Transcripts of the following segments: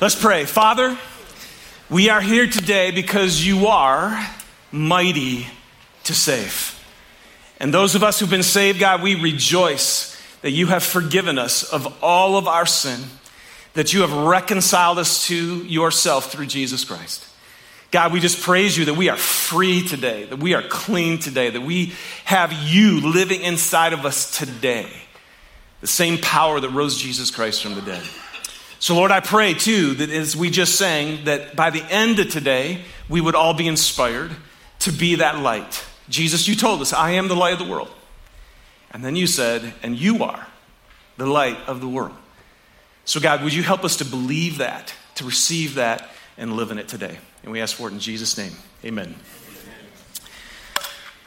Let's pray. Father, we are here today because you are mighty to save. And those of us who've been saved, God, we rejoice that you have forgiven us of all of our sin, that you have reconciled us to yourself through Jesus Christ. God, we just praise you that we are free today, that we are clean today, that we have you living inside of us today. The same power that rose Jesus Christ from the dead. So, Lord, I pray too that as we just sang, that by the end of today, we would all be inspired to be that light. Jesus, you told us, I am the light of the world. And then you said, and you are the light of the world. So, God, would you help us to believe that, to receive that, and live in it today? And we ask for it in Jesus' name. Amen.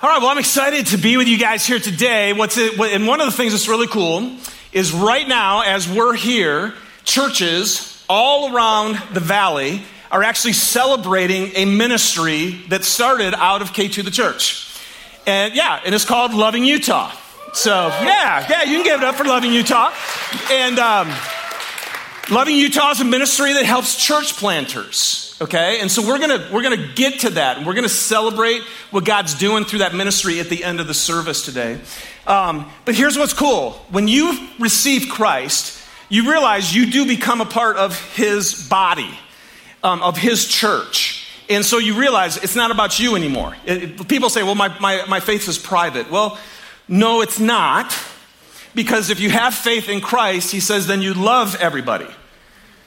All right, well, I'm excited to be with you guys here today. What's it, and one of the things that's really cool is right now, as we're here, churches all around the valley are actually celebrating a ministry that started out of K2 the church. And yeah, and it's called Loving Utah. So yeah, yeah, you can give it up for Loving Utah. And um, Loving Utah is a ministry that helps church planters okay and so we're gonna we're gonna get to that and we're gonna celebrate what god's doing through that ministry at the end of the service today um, but here's what's cool when you receive christ you realize you do become a part of his body um, of his church. And so you realize it's not about you anymore. It, it, people say well my, my, my faith is private. Well no it's not. Because if you have faith in christ he says then you love everybody.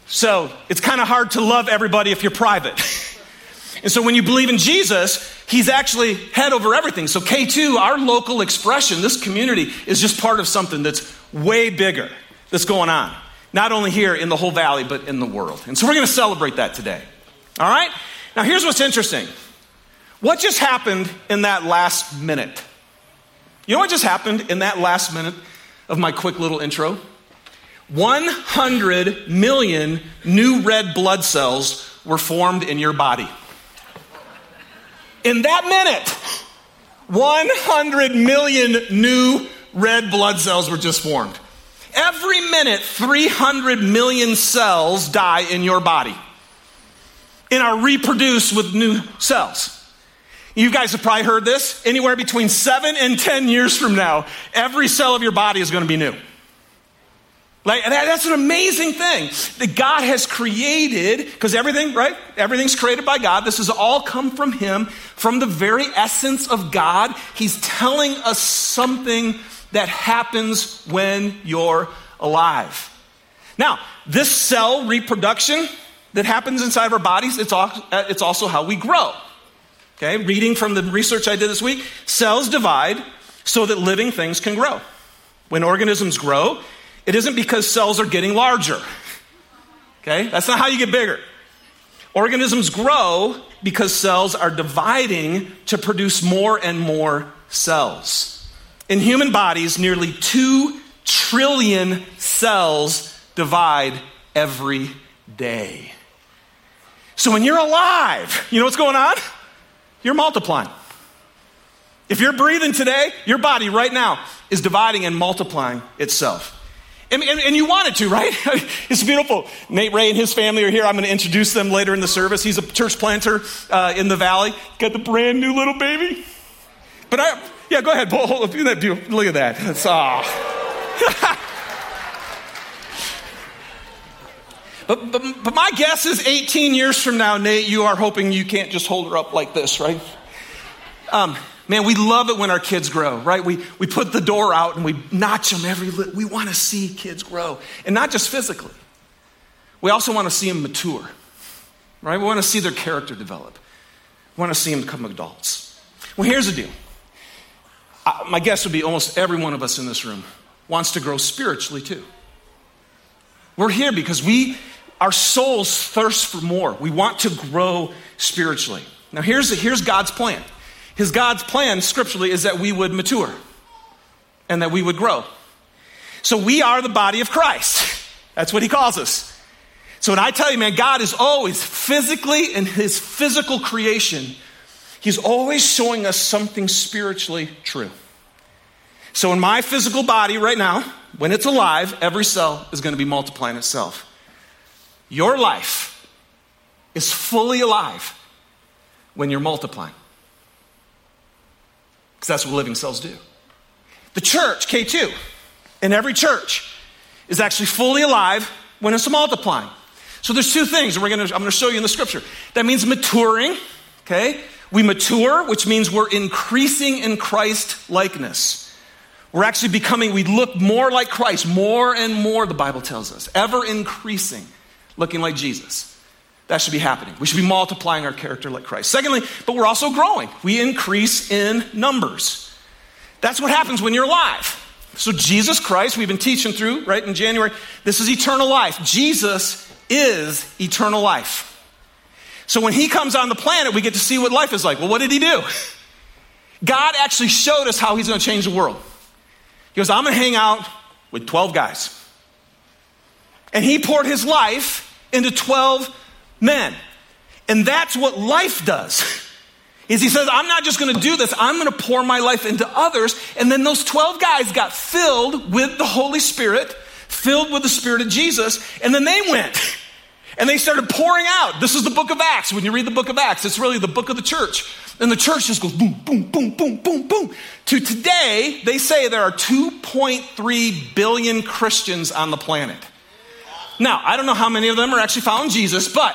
So it's kind of hard to love everybody if you're private. and so when you believe in Jesus, he's actually head over everything. So K2, our local expression, this community is just part of something that's way bigger that's going on. Not only here in the whole valley, but in the world. And so we're going to celebrate that today. All right? Now here's what's interesting. What just happened in that last minute? You know what just happened in that last minute of my quick little intro? 100 million new red blood cells were formed in your body. In that minute, 100 million new red blood cells were just formed. Every minute, 300 million cells die in your body and are reproduced with new cells. You guys have probably heard this. Anywhere between seven and 10 years from now, every cell of your body is going to be new. Like, that's an amazing thing that God has created, because everything, right? Everything's created by God. This has all come from Him, from the very essence of God. He's telling us something that happens when you're alive. Now, this cell reproduction that happens inside of our bodies, it's, uh, it's also how we grow. Okay, reading from the research I did this week, cells divide so that living things can grow. When organisms grow, it isn't because cells are getting larger. Okay? That's not how you get bigger. Organisms grow because cells are dividing to produce more and more cells. In human bodies, nearly 2 trillion cells divide every day. So when you're alive, you know what's going on? You're multiplying. If you're breathing today, your body right now is dividing and multiplying itself. And, and, and, you to, right? it's beautiful. Nate Ray and his family are here. I'm going to introduce them later in the service. He's a church planter uh, in the valley. Got the brand new little baby. But I, yeah, go ahead. Hold, look at that. Look at that. That's ah. but, but, but my guess is 18 years from now, Nate, you are hoping you can't just hold her up like this, right? Um, Man, we love it when our kids grow, right? We, we put the door out and we notch them every, li- we want to see kids grow. And not just physically. We also want to see them mature, right? We want to see their character develop. We want to see them become adults. Well, here's the deal. My guess would be almost every one of us in this room wants to grow spiritually too. We're here because we, our souls thirst for more. We want to grow spiritually. Now, here's, here's God's plan. His God's plan scripturally is that we would mature and that we would grow. So we are the body of Christ. That's what he calls us. So when I tell you, man, God is always physically in his physical creation, he's always showing us something spiritually true. So in my physical body right now, when it's alive, every cell is going to be multiplying itself. Your life is fully alive when you're multiplying. Because that's what living cells do. The church, K2, in every church, is actually fully alive when it's multiplying. So there's two things we're gonna, I'm going to show you in the scripture. That means maturing, okay? We mature, which means we're increasing in Christ likeness. We're actually becoming, we look more like Christ, more and more, the Bible tells us, ever increasing, looking like Jesus. That should be happening. We should be multiplying our character like Christ. Secondly, but we're also growing. We increase in numbers. That's what happens when you're alive. So, Jesus Christ, we've been teaching through, right, in January, this is eternal life. Jesus is eternal life. So, when he comes on the planet, we get to see what life is like. Well, what did he do? God actually showed us how he's going to change the world. He goes, I'm going to hang out with 12 guys. And he poured his life into 12 men. And that's what life does. Is he says, I'm not just going to do this, I'm going to pour my life into others. And then those 12 guys got filled with the Holy Spirit, filled with the Spirit of Jesus, and then they went. And they started pouring out. This is the book of Acts. When you read the book of Acts, it's really the book of the church. And the church just goes boom, boom, boom, boom, boom, boom. To today, they say there are 2.3 billion Christians on the planet. Now, I don't know how many of them are actually following Jesus, but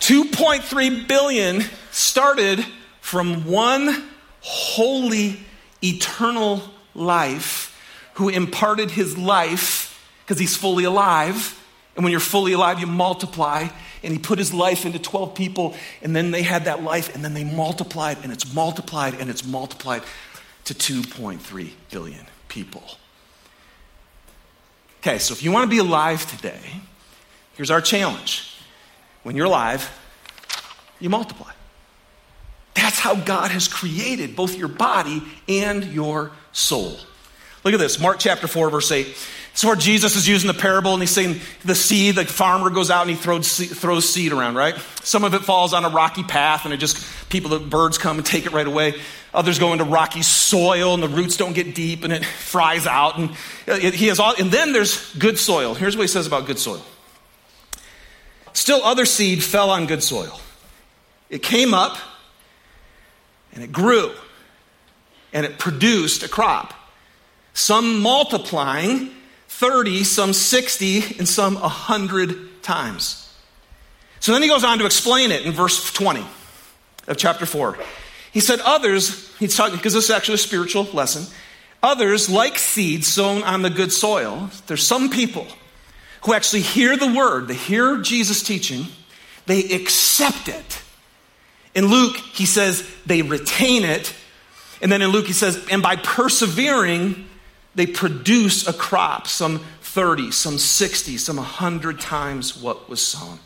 2.3 billion started from one holy, eternal life who imparted his life because he's fully alive. And when you're fully alive, you multiply. And he put his life into 12 people, and then they had that life, and then they multiplied, and it's multiplied, and it's multiplied to 2.3 billion people. Okay, so if you want to be alive today, here's our challenge. When you're alive, you multiply. That's how God has created both your body and your soul. Look at this Mark chapter 4, verse 8. So where Jesus is using the parable and he's saying the seed, the farmer goes out and he throws, throws seed around, right? Some of it falls on a rocky path and it just, people, the birds come and take it right away. Others go into rocky soil and the roots don't get deep and it fries out. And uh, it, he has all, and then there's good soil. Here's what he says about good soil. Still other seed fell on good soil. It came up and it grew and it produced a crop. Some multiplying 30, some 60, and some 100 times. So then he goes on to explain it in verse 20 of chapter 4. He said, Others, he's talking, because this is actually a spiritual lesson. Others, like seeds sown on the good soil, there's some people who actually hear the word, they hear Jesus teaching, they accept it. In Luke, he says they retain it. And then in Luke, he says, and by persevering, they produce a crop, some 30, some 60, some 100 times what was sown.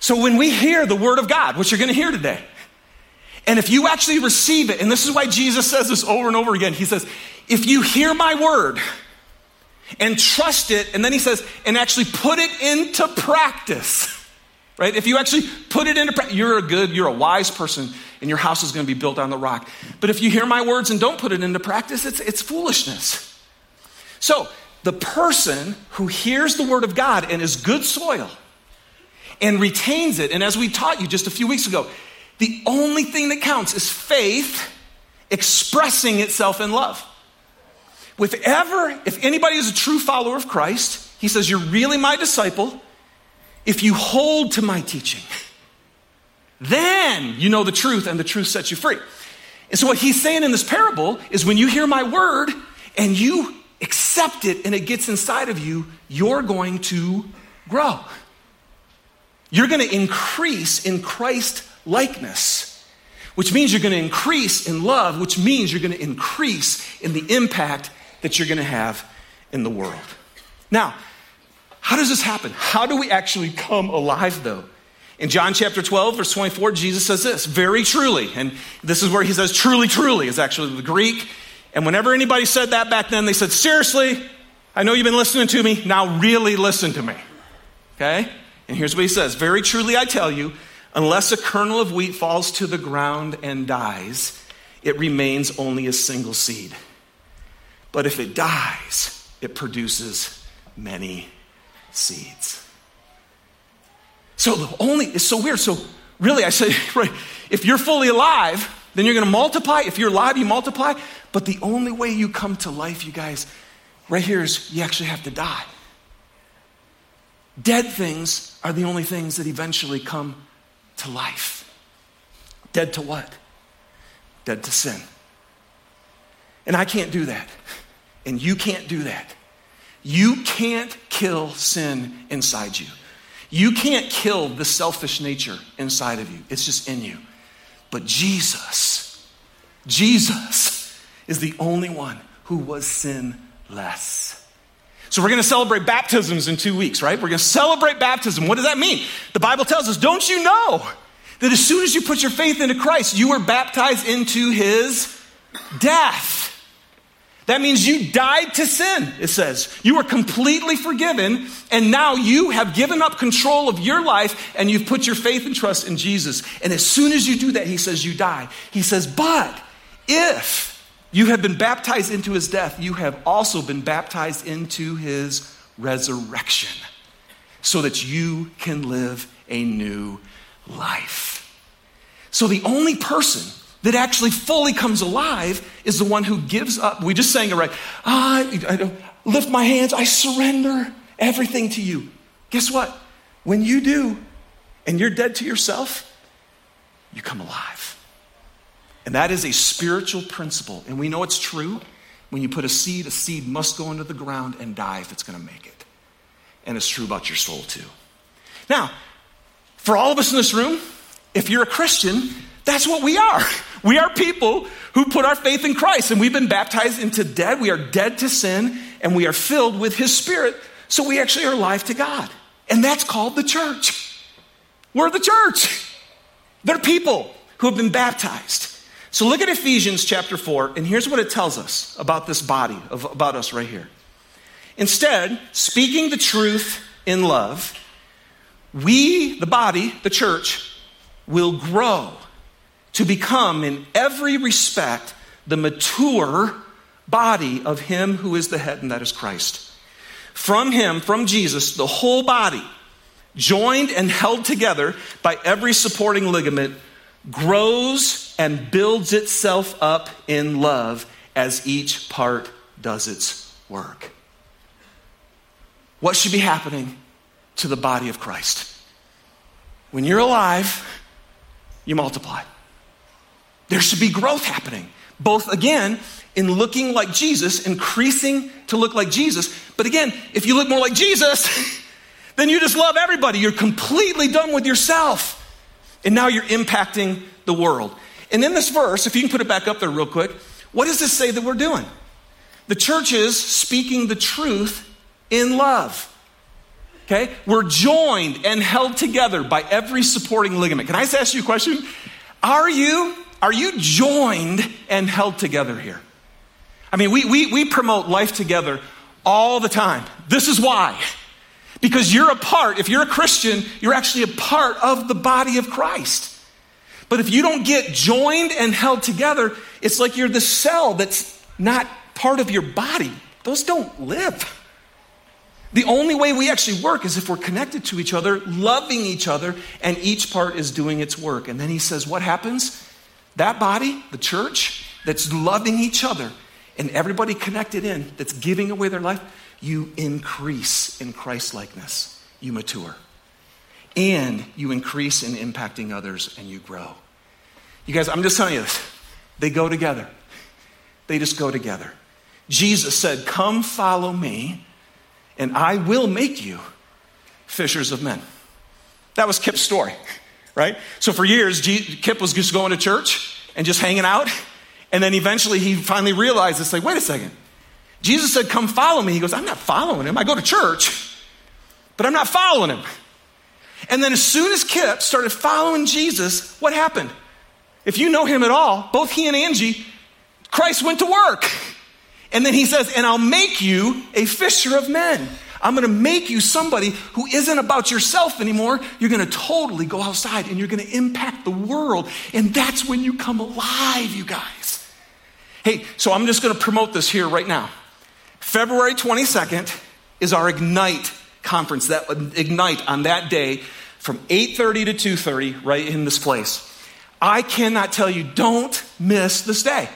So when we hear the word of God, which you're going to hear today, and if you actually receive it, and this is why Jesus says this over and over again, he says, if you hear my word and trust it, and then he says, and actually put it into practice, right? If you actually put it into practice, you're a good, you're a wise person, and your house is going to be built on the rock. But if you hear my words and don't put it into practice, it's, it's foolishness. So, the person who hears the word of God and is good soil and retains it, and as we taught you just a few weeks ago, the only thing that counts is faith expressing itself in love. With ever, if anybody is a true follower of Christ, he says, You're really my disciple if you hold to my teaching, then you know the truth and the truth sets you free. And so, what he's saying in this parable is when you hear my word and you accept it and it gets inside of you, you're going to grow. You're going to increase in Christ likeness, which means you're going to increase in love, which means you're going to increase in the impact that you're going to have in the world. Now, how does this happen? How do we actually come alive, though? In John chapter 12, verse 24, Jesus says this very truly, and this is where he says truly, truly is actually the Greek. And whenever anybody said that back then, they said, seriously, I know you've been listening to me, now really listen to me. Okay? And here's what he says Very truly, I tell you, unless a kernel of wheat falls to the ground and dies, it remains only a single seed. But if it dies, it produces many seeds. So the only, it's so weird. So really, I say, right, if you're fully alive, then you're going to multiply. If you're alive, you multiply. But the only way you come to life, you guys, right here is you actually have to die. Dead things are the only things that eventually come to life. Dead to what? Dead to sin. And I can't do that. And you can't do that. You can't kill sin inside you. You can't kill the selfish nature inside of you. It's just in you. But Jesus, Jesus is the only one who was sinless. So we're going to celebrate baptisms in two weeks, right? We're going to celebrate baptism. What does that mean? The Bible tells us, don't you know that as soon as you put your faith into Christ, you were baptized into his death? That means you died to sin, it says. You are completely forgiven, and now you have given up control of your life and you've put your faith and trust in Jesus. And as soon as you do that, he says you die. He says, but if you have been baptized into his death, you have also been baptized into his resurrection so that you can live a new life. So the only person that actually fully comes alive is the one who gives up. We just sang it right. I, I lift my hands, I surrender everything to you. Guess what? When you do, and you're dead to yourself, you come alive. And that is a spiritual principle. And we know it's true. When you put a seed, a seed must go into the ground and die if it's going to make it. And it's true about your soul, too. Now, for all of us in this room, if you're a Christian, that's what we are. We are people who put our faith in Christ and we've been baptized into dead. We are dead to sin and we are filled with His Spirit. So we actually are alive to God. And that's called the church. We're the church. They're people who have been baptized. So look at Ephesians chapter 4, and here's what it tells us about this body, of, about us right here. Instead, speaking the truth in love, we, the body, the church, will grow to become, in every respect, the mature body of Him who is the head, and that is Christ. From Him, from Jesus, the whole body, joined and held together by every supporting ligament, grows and builds itself up in love as each part does its work. What should be happening to the body of Christ? When you're alive, you multiply. There should be growth happening, both again in looking like Jesus, increasing to look like Jesus. But again, if you look more like Jesus, then you just love everybody. You're completely done with yourself. And now you're impacting the world. And in this verse, if you can put it back up there real quick, what does this say that we're doing? The church is speaking the truth in love. Okay? We're joined and held together by every supporting ligament. Can I just ask you a question? Are you, are you joined and held together here? I mean, we, we, we promote life together all the time. This is why. Because you're a part, if you're a Christian, you're actually a part of the body of Christ. But if you don't get joined and held together, it's like you're the cell that's not part of your body. Those don't live. The only way we actually work is if we're connected to each other, loving each other, and each part is doing its work. And then he says, What happens? That body, the church, that's loving each other, and everybody connected in, that's giving away their life, you increase in Christ likeness. You mature. And you increase in impacting others and you grow. You guys, I'm just telling you this. They go together. They just go together. Jesus said, Come follow me and I will make you fishers of men. That was Kip's story, right? So for years, Kip was just going to church and just hanging out. And then eventually he finally realized it's like, wait a second. Jesus said, Come follow me. He goes, I'm not following him. I go to church, but I'm not following him. And then as soon as Kip started following Jesus, what happened? If you know him at all, both he and Angie, Christ went to work. And then he says, and I'll make you a fisher of men. I'm going to make you somebody who isn't about yourself anymore. You're going to totally go outside and you're going to impact the world. And that's when you come alive, you guys. Hey, so I'm just going to promote this here right now. February 22nd is our Ignite conference. That Ignite on that day from 8:30 to 2:30 right in this place. I cannot tell you don't miss this day.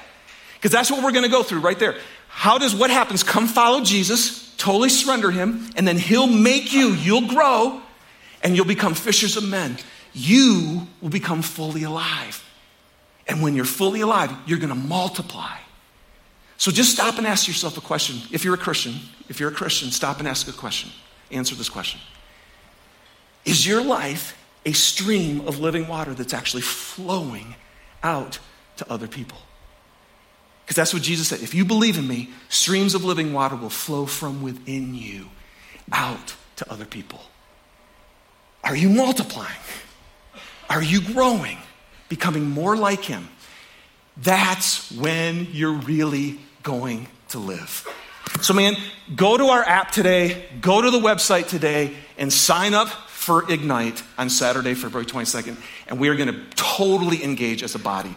Because that's what we're going to go through right there. How does what happens? Come follow Jesus, totally surrender him, and then he'll make you, you'll grow, and you'll become fishers of men. You will become fully alive. And when you're fully alive, you're going to multiply. So just stop and ask yourself a question. If you're a Christian, if you're a Christian, stop and ask a question. Answer this question. Is your life a stream of living water that's actually flowing out to other people? Because that's what Jesus said. If you believe in me, streams of living water will flow from within you out to other people. Are you multiplying? Are you growing, becoming more like him? That's when you're really going to live. So, man, go to our app today, go to the website today, and sign up for Ignite on Saturday, February 22nd. And we are going to totally engage as a body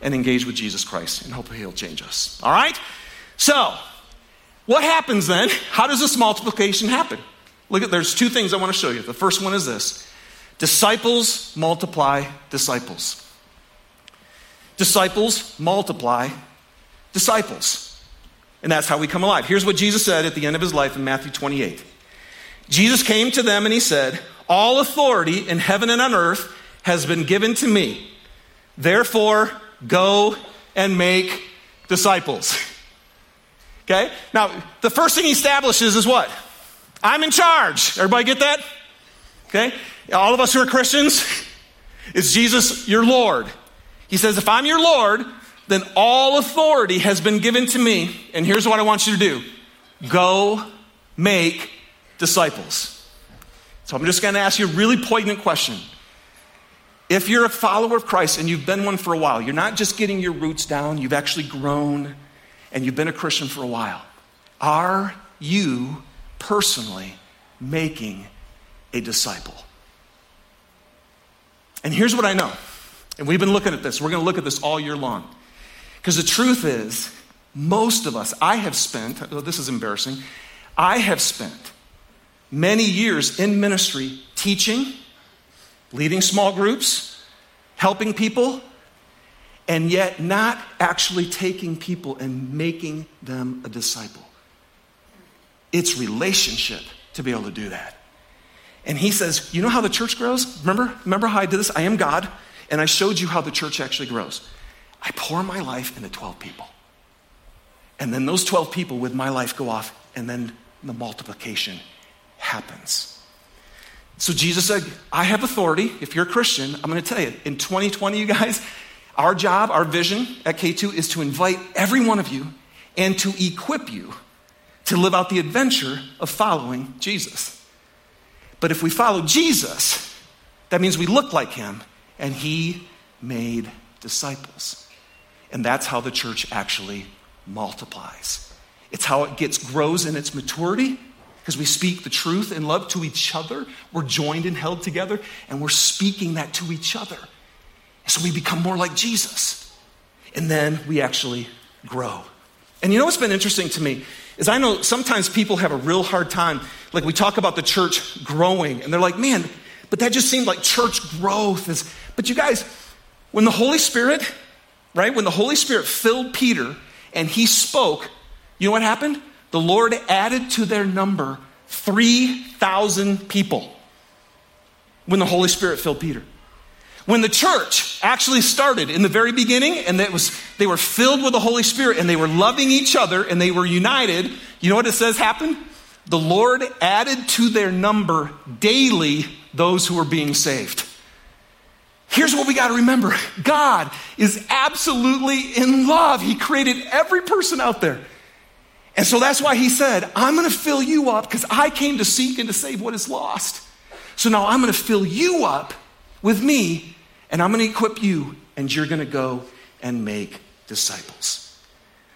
and engage with Jesus Christ, and hopefully He'll change us. All right? So, what happens then? How does this multiplication happen? Look at there's two things I want to show you. The first one is this disciples multiply disciples. Disciples multiply disciples. And that's how we come alive. Here's what Jesus said at the end of his life in Matthew 28. Jesus came to them and he said, All authority in heaven and on earth has been given to me. Therefore, go and make disciples. Okay? Now, the first thing he establishes is what? I'm in charge. Everybody get that? Okay? All of us who are Christians, is Jesus your Lord? He says, if I'm your Lord, then all authority has been given to me. And here's what I want you to do go make disciples. So I'm just going to ask you a really poignant question. If you're a follower of Christ and you've been one for a while, you're not just getting your roots down, you've actually grown and you've been a Christian for a while. Are you personally making a disciple? And here's what I know. And we've been looking at this. We're going to look at this all year long. Because the truth is, most of us, I have spent, oh, this is embarrassing, I have spent many years in ministry teaching, leading small groups, helping people, and yet not actually taking people and making them a disciple. It's relationship to be able to do that. And he says, You know how the church grows? Remember? Remember how I did this? I am God, and I showed you how the church actually grows. I pour my life into 12 people. And then those 12 people with my life go off, and then the multiplication happens. So Jesus said, I have authority. If you're a Christian, I'm going to tell you, in 2020, you guys, our job, our vision at K2 is to invite every one of you and to equip you to live out the adventure of following Jesus. But if we follow Jesus, that means we look like him, and he made disciples. And that's how the church actually multiplies. It's how it gets grows in its maturity because we speak the truth in love to each other. We're joined and held together, and we're speaking that to each other. so we become more like Jesus. And then we actually grow. And you know what's been interesting to me is I know sometimes people have a real hard time. Like we talk about the church growing, and they're like, man, but that just seemed like church growth is. But you guys, when the Holy Spirit right? When the Holy Spirit filled Peter and he spoke, you know what happened? The Lord added to their number 3,000 people when the Holy Spirit filled Peter. When the church actually started in the very beginning and it was, they were filled with the Holy Spirit and they were loving each other and they were united, you know what it says happened? The Lord added to their number daily those who were being saved. Here's what we got to remember God is absolutely in love. He created every person out there. And so that's why He said, I'm going to fill you up because I came to seek and to save what is lost. So now I'm going to fill you up with me and I'm going to equip you and you're going to go and make disciples.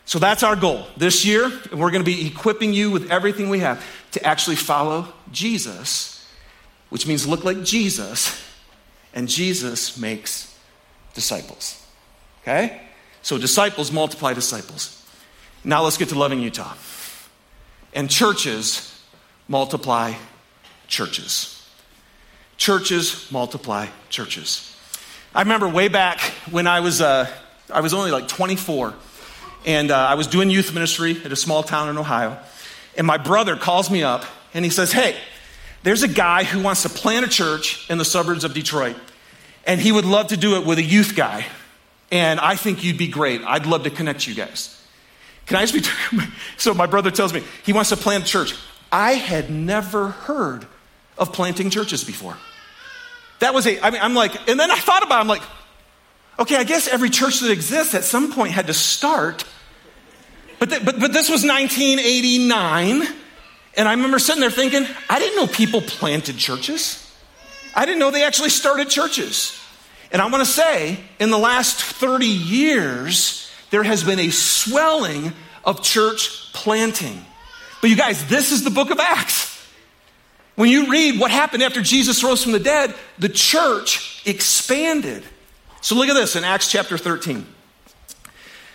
So that's our goal. This year, and we're going to be equipping you with everything we have to actually follow Jesus, which means look like Jesus and Jesus makes disciples. Okay? So disciples multiply disciples. Now let's get to loving Utah. And churches multiply churches. Churches multiply churches. I remember way back when I was, uh, I was only like 24, and uh, I was doing youth ministry at a small town in Ohio. And my brother calls me up and he says, Hey, there's a guy who wants to plant a church in the suburbs of Detroit, and he would love to do it with a youth guy. And I think you'd be great. I'd love to connect you guys. Can I just be? so my brother tells me he wants to plant a church. I had never heard of planting churches before. That was a, I mean, I'm like, and then I thought about it, I'm like, okay, I guess every church that exists at some point had to start. But, th- but, but this was 1989, and I remember sitting there thinking, I didn't know people planted churches. I didn't know they actually started churches. And I want to say, in the last 30 years, there has been a swelling of church planting. But you guys, this is the book of Acts. When you read what happened after Jesus rose from the dead, the church expanded. So look at this in Acts chapter 13. It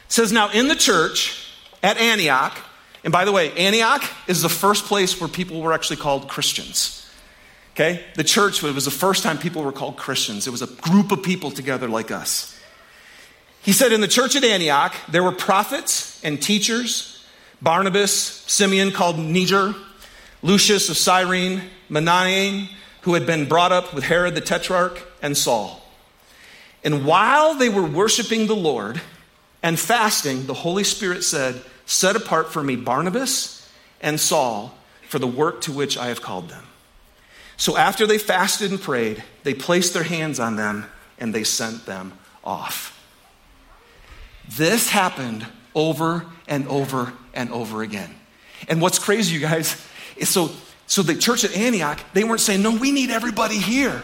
says, Now in the church at Antioch, and by the way, Antioch is the first place where people were actually called Christians. Okay? The church it was the first time people were called Christians. It was a group of people together like us. He said, In the church at Antioch, there were prophets and teachers Barnabas, Simeon called Niger, Lucius of Cyrene, Manaen, who had been brought up with Herod the Tetrarch, and Saul. And while they were worshiping the Lord and fasting, the Holy Spirit said, Set apart for me Barnabas and Saul for the work to which I have called them. So after they fasted and prayed, they placed their hands on them and they sent them off. This happened over and over and over again. And what's crazy, you guys, is so, so the church at Antioch, they weren't saying, no, we need everybody here.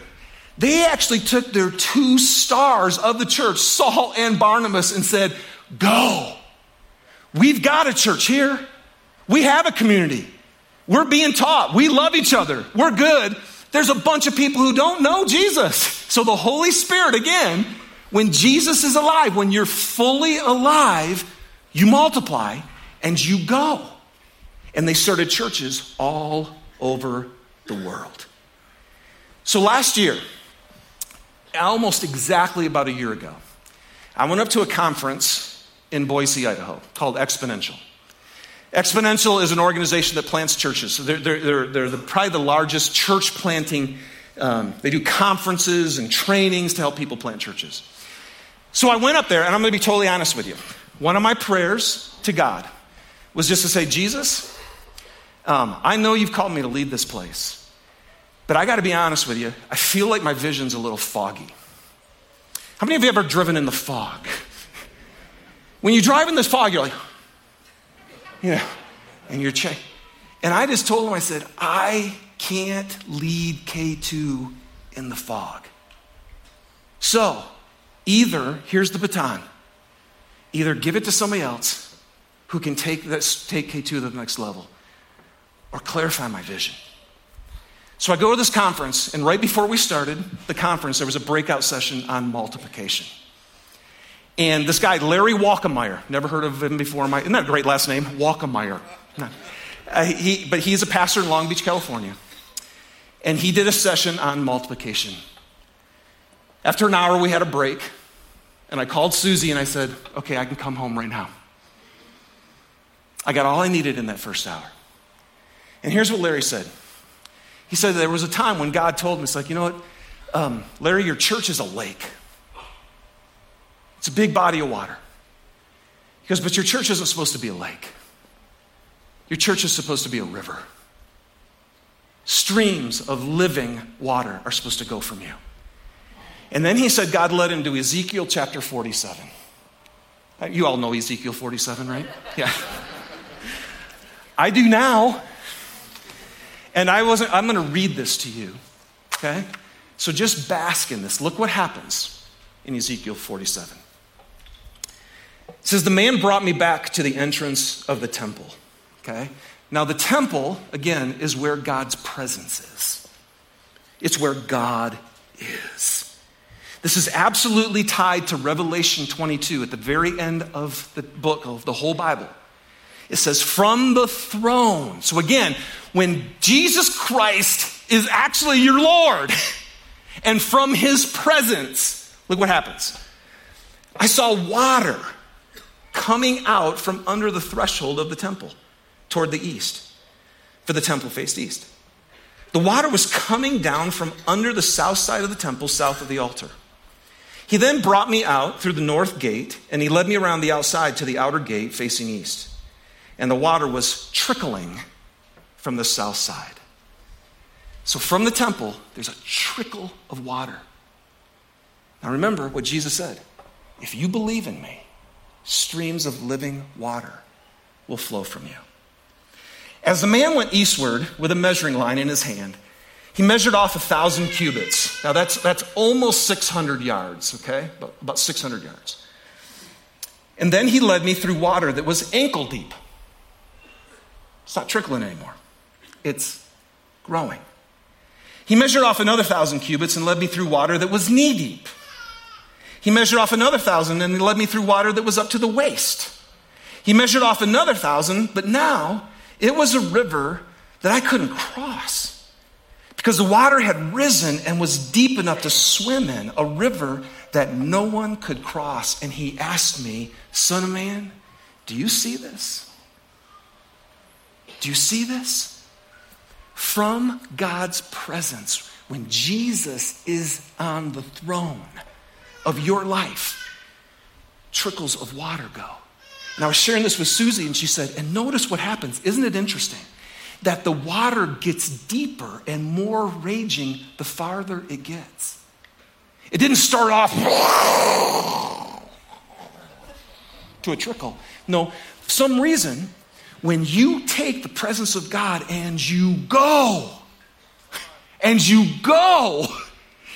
They actually took their two stars of the church, Saul and Barnabas, and said, go. We've got a church here. We have a community. We're being taught. We love each other. We're good. There's a bunch of people who don't know Jesus. So the Holy Spirit, again, when Jesus is alive, when you're fully alive, you multiply and you go. And they started churches all over the world. So last year, almost exactly about a year ago, I went up to a conference in Boise, Idaho called Exponential. Exponential is an organization that plants churches. So they're, they're, they're, the, probably the largest church planting. Um, they do conferences and trainings to help people plant churches. So I went up there, and I'm going to be totally honest with you. One of my prayers to God was just to say, Jesus, um, I know you've called me to lead this place, but I got to be honest with you. I feel like my vision's a little foggy. How many of you ever driven in the fog? When you drive in this fog, you're like, you know, and you're checking. And I just told him, I said, I can't lead K2 in the fog. So, either, here's the baton, either give it to somebody else who can take, this, take K2 to the next level, or clarify my vision. So I go to this conference, and right before we started the conference, there was a breakout session on multiplication. And this guy, Larry Walkemeyer, never heard of him before. My, isn't that a great last name? Walkemeyer. Uh, he, but he's a pastor in Long Beach, California. And he did a session on multiplication. After an hour, we had a break. And I called Susie and I said, okay, I can come home right now. I got all I needed in that first hour. And here's what Larry said. He said there was a time when God told him, it's like, you know what, um, Larry, your church is a lake. It's a big body of water. He goes, but your church isn't supposed to be a lake. Your church is supposed to be a river. Streams of living water are supposed to go from you. And then he said, God led him to Ezekiel chapter 47. Uh, you all know Ezekiel 47, right? Yeah. I do now. And I wasn't, I'm going to read this to you, okay? So just bask in this. Look what happens in Ezekiel 47. It says, The man brought me back to the entrance of the temple, okay? Now, the temple, again, is where God's presence is, it's where God is. This is absolutely tied to Revelation 22 at the very end of the book of the whole Bible. It says, from the throne. So again, when Jesus Christ is actually your Lord, And from his presence, look what happens. I saw water coming out from under the threshold of the temple toward the east, for the temple faced east. The water was coming down from under the south side of the temple, south of the altar. He then brought me out through the north gate, and he led me around the outside to the outer gate facing east. And the water was trickling from the south side. So from the temple, there's a trickle of water. Now remember what Jesus said if you believe in me, streams of living water will flow from you. As the man went eastward with a measuring line in his hand, he measured off a thousand cubits. Now that's, that's almost 600 yards, okay? About, about 600 yards. And then he led me through water that was ankle deep. It's not trickling anymore, it's growing. He measured off another thousand cubits and led me through water that was knee deep. He measured off another thousand and he led me through water that was up to the waist. He measured off another thousand, but now it was a river that I couldn't cross because the water had risen and was deep enough to swim in, a river that no one could cross. And he asked me, Son of man, do you see this? Do you see this? From God's presence, when Jesus is on the throne of your life, trickles of water go. And I was sharing this with Susie, and she said, and notice what happens. Isn't it interesting? That the water gets deeper and more raging the farther it gets. It didn't start off to a trickle. No, some reason, when you take the presence of God and you go, and you go,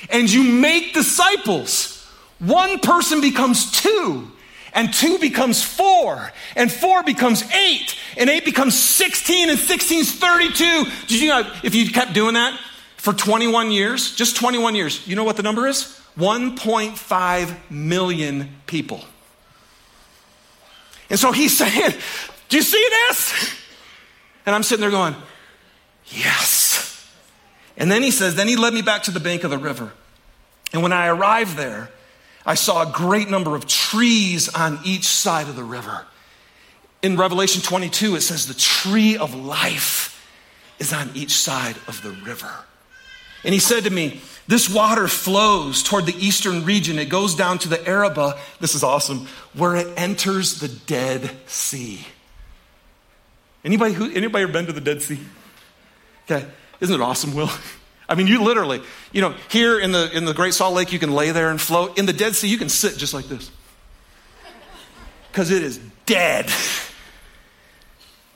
and you make disciples, one person becomes two, and two becomes four, and four becomes eight, and eight becomes 16, and 16 is 32. Did you know if you kept doing that for 21 years, just 21 years, you know what the number is? 1.5 million people. And so he's saying, Do you see this? And I'm sitting there going, Yes. And then he says, Then he led me back to the bank of the river. And when I arrived there, I saw a great number of trees on each side of the river. In Revelation 22, it says the tree of life is on each side of the river. And he said to me, This water flows toward the eastern region. It goes down to the Arabah. This is awesome, where it enters the Dead Sea. Anybody, who, anybody ever been to the Dead Sea? Okay. Isn't it awesome, Will? I mean, you literally, you know, here in the, in the Great Salt Lake, you can lay there and float. In the Dead Sea, you can sit just like this because it is dead.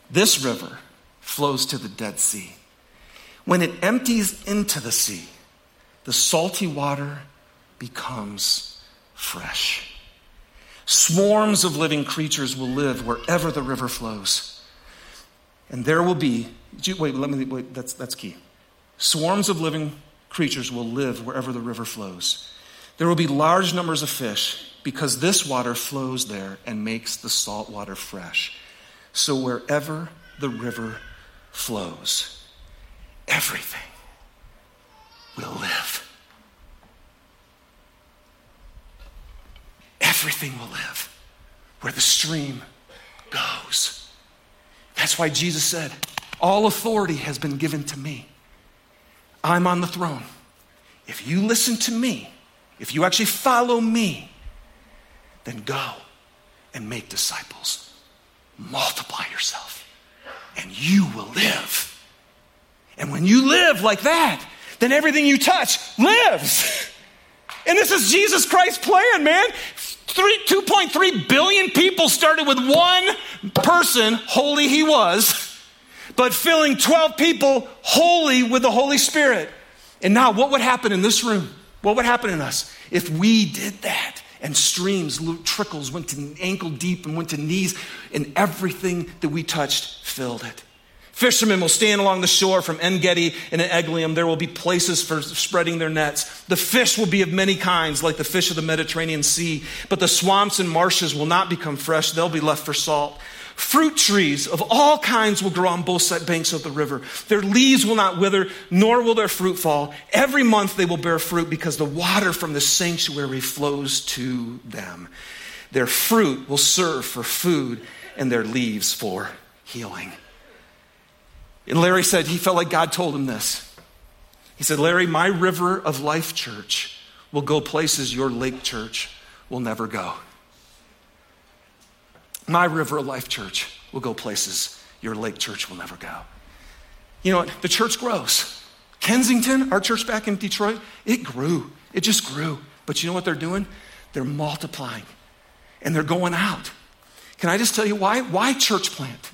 This river flows to the Dead Sea. When it empties into the sea, the salty water becomes fresh. Swarms of living creatures will live wherever the river flows. And there will be, wait, let me, wait, that's, that's key. Swarms of living creatures will live wherever the river flows. There will be large numbers of fish because this water flows there and makes the salt water fresh. So wherever the river flows, everything will live. Everything will live where the stream goes. That's why Jesus said, All authority has been given to me. I'm on the throne. If you listen to me, if you actually follow me, then go and make disciples. Multiply yourself, and you will live. And when you live like that, then everything you touch lives. And this is Jesus Christ's plan, man. 2.3 billion people started with one person, holy he was but filling 12 people wholly with the Holy Spirit. And now, what would happen in this room? What would happen in us if we did that? And streams, trickles went to ankle deep and went to knees, and everything that we touched filled it. Fishermen will stand along the shore from En Gedi and Eglaim. There will be places for spreading their nets. The fish will be of many kinds, like the fish of the Mediterranean Sea. But the swamps and marshes will not become fresh, they'll be left for salt. Fruit trees of all kinds will grow on both banks of the river. Their leaves will not wither, nor will their fruit fall. Every month they will bear fruit because the water from the sanctuary flows to them. Their fruit will serve for food and their leaves for healing. And Larry said he felt like God told him this. He said, Larry, my river of life church will go places your lake church will never go. My river life church will go places your lake church will never go. You know what? The church grows. Kensington, our church back in Detroit, it grew. It just grew. But you know what they're doing? They're multiplying and they're going out. Can I just tell you why? Why church plant?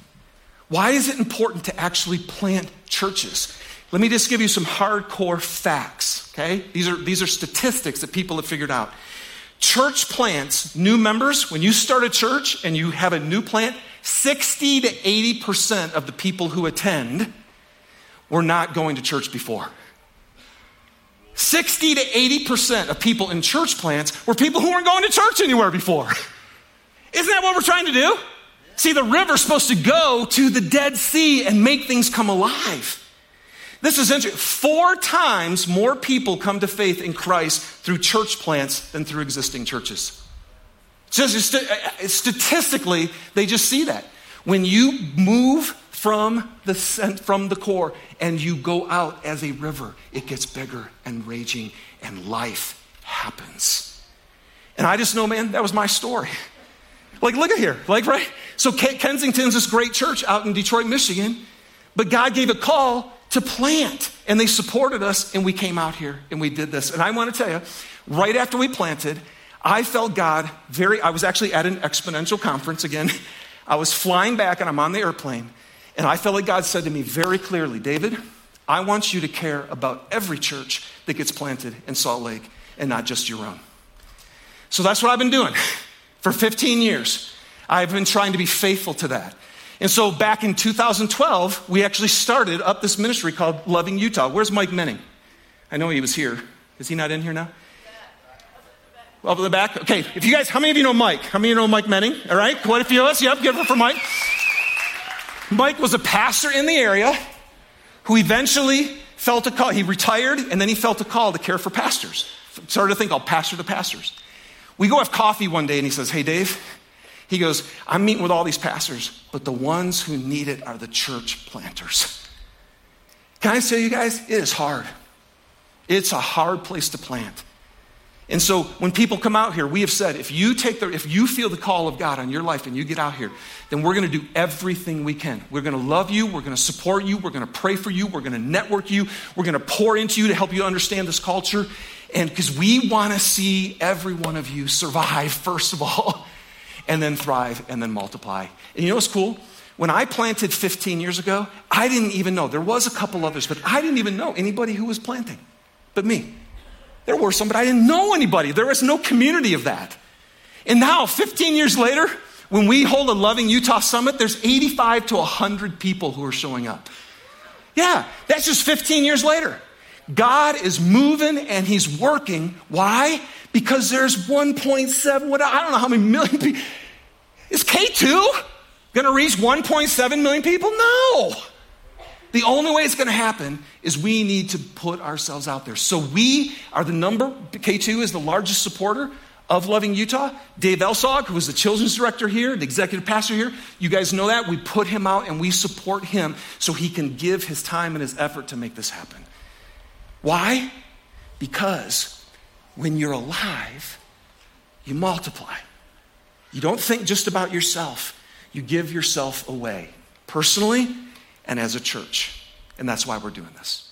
Why is it important to actually plant churches? Let me just give you some hardcore facts, okay? These are, these are statistics that people have figured out. Church plants, new members, when you start a church and you have a new plant, 60 to 80% of the people who attend were not going to church before. 60 to 80% of people in church plants were people who weren't going to church anywhere before. Isn't that what we're trying to do? See, the river's supposed to go to the Dead Sea and make things come alive. This is interesting. Four times more people come to faith in Christ through church plants than through existing churches. Just uh, uh, statistically, they just see that. When you move from the, from the core and you go out as a river, it gets bigger and raging, and life happens. And I just know, man, that was my story. Like, look at here. Like, right? So Kensington's this great church out in Detroit, Michigan, but God gave a call to plant, and they supported us, and we came out here and we did this. And I want to tell you, right after we planted, I felt God very, I was actually at an exponential conference again. I was flying back and I'm on the airplane, and I felt like God said to me very clearly, David, I want you to care about every church that gets planted in Salt Lake and not just your own. So that's what I've been doing. For 15 years, I've been trying to be faithful to that. And so back in 2012, we actually started up this ministry called Loving Utah. Where's Mike Menning? I know he was here. Is he not in here now? Up in the back? Okay, if you guys, how many of you know Mike? How many of you know Mike Menning? All right, quite a few of us. Yep, give it for Mike. Mike was a pastor in the area who eventually felt a call. He retired and then he felt a call to care for pastors. Started a thing called Pastor to Pastors. We go have coffee one day and he says, Hey, Dave, he goes, I'm meeting with all these pastors, but the ones who need it are the church planters. Can I tell you guys, it is hard. It's a hard place to plant. And so when people come out here, we have said if you take the if you feel the call of God on your life and you get out here, then we're going to do everything we can. We're going to love you, we're going to support you, we're going to pray for you, we're going to network you, we're going to pour into you to help you understand this culture and because we want to see every one of you survive first of all and then thrive and then multiply. And you know what's cool? When I planted 15 years ago, I didn't even know. There was a couple others, but I didn't even know anybody who was planting but me. There were some, but I didn't know anybody. There was no community of that. And now, 15 years later, when we hold a Loving Utah Summit, there's 85 to 100 people who are showing up. Yeah, that's just 15 years later. God is moving and He's working. Why? Because there's 1.7, what, I don't know how many million people. Is K2 going to reach 1.7 million people? No. The only way it's going to happen is we need to put ourselves out there. So we are the number, K2 is the largest supporter of Loving Utah. Dave Elsog, who was the children's director here, the executive pastor here, you guys know that. We put him out and we support him so he can give his time and his effort to make this happen. Why? Because when you're alive, you multiply. You don't think just about yourself, you give yourself away personally and as a church. And that's why we're doing this.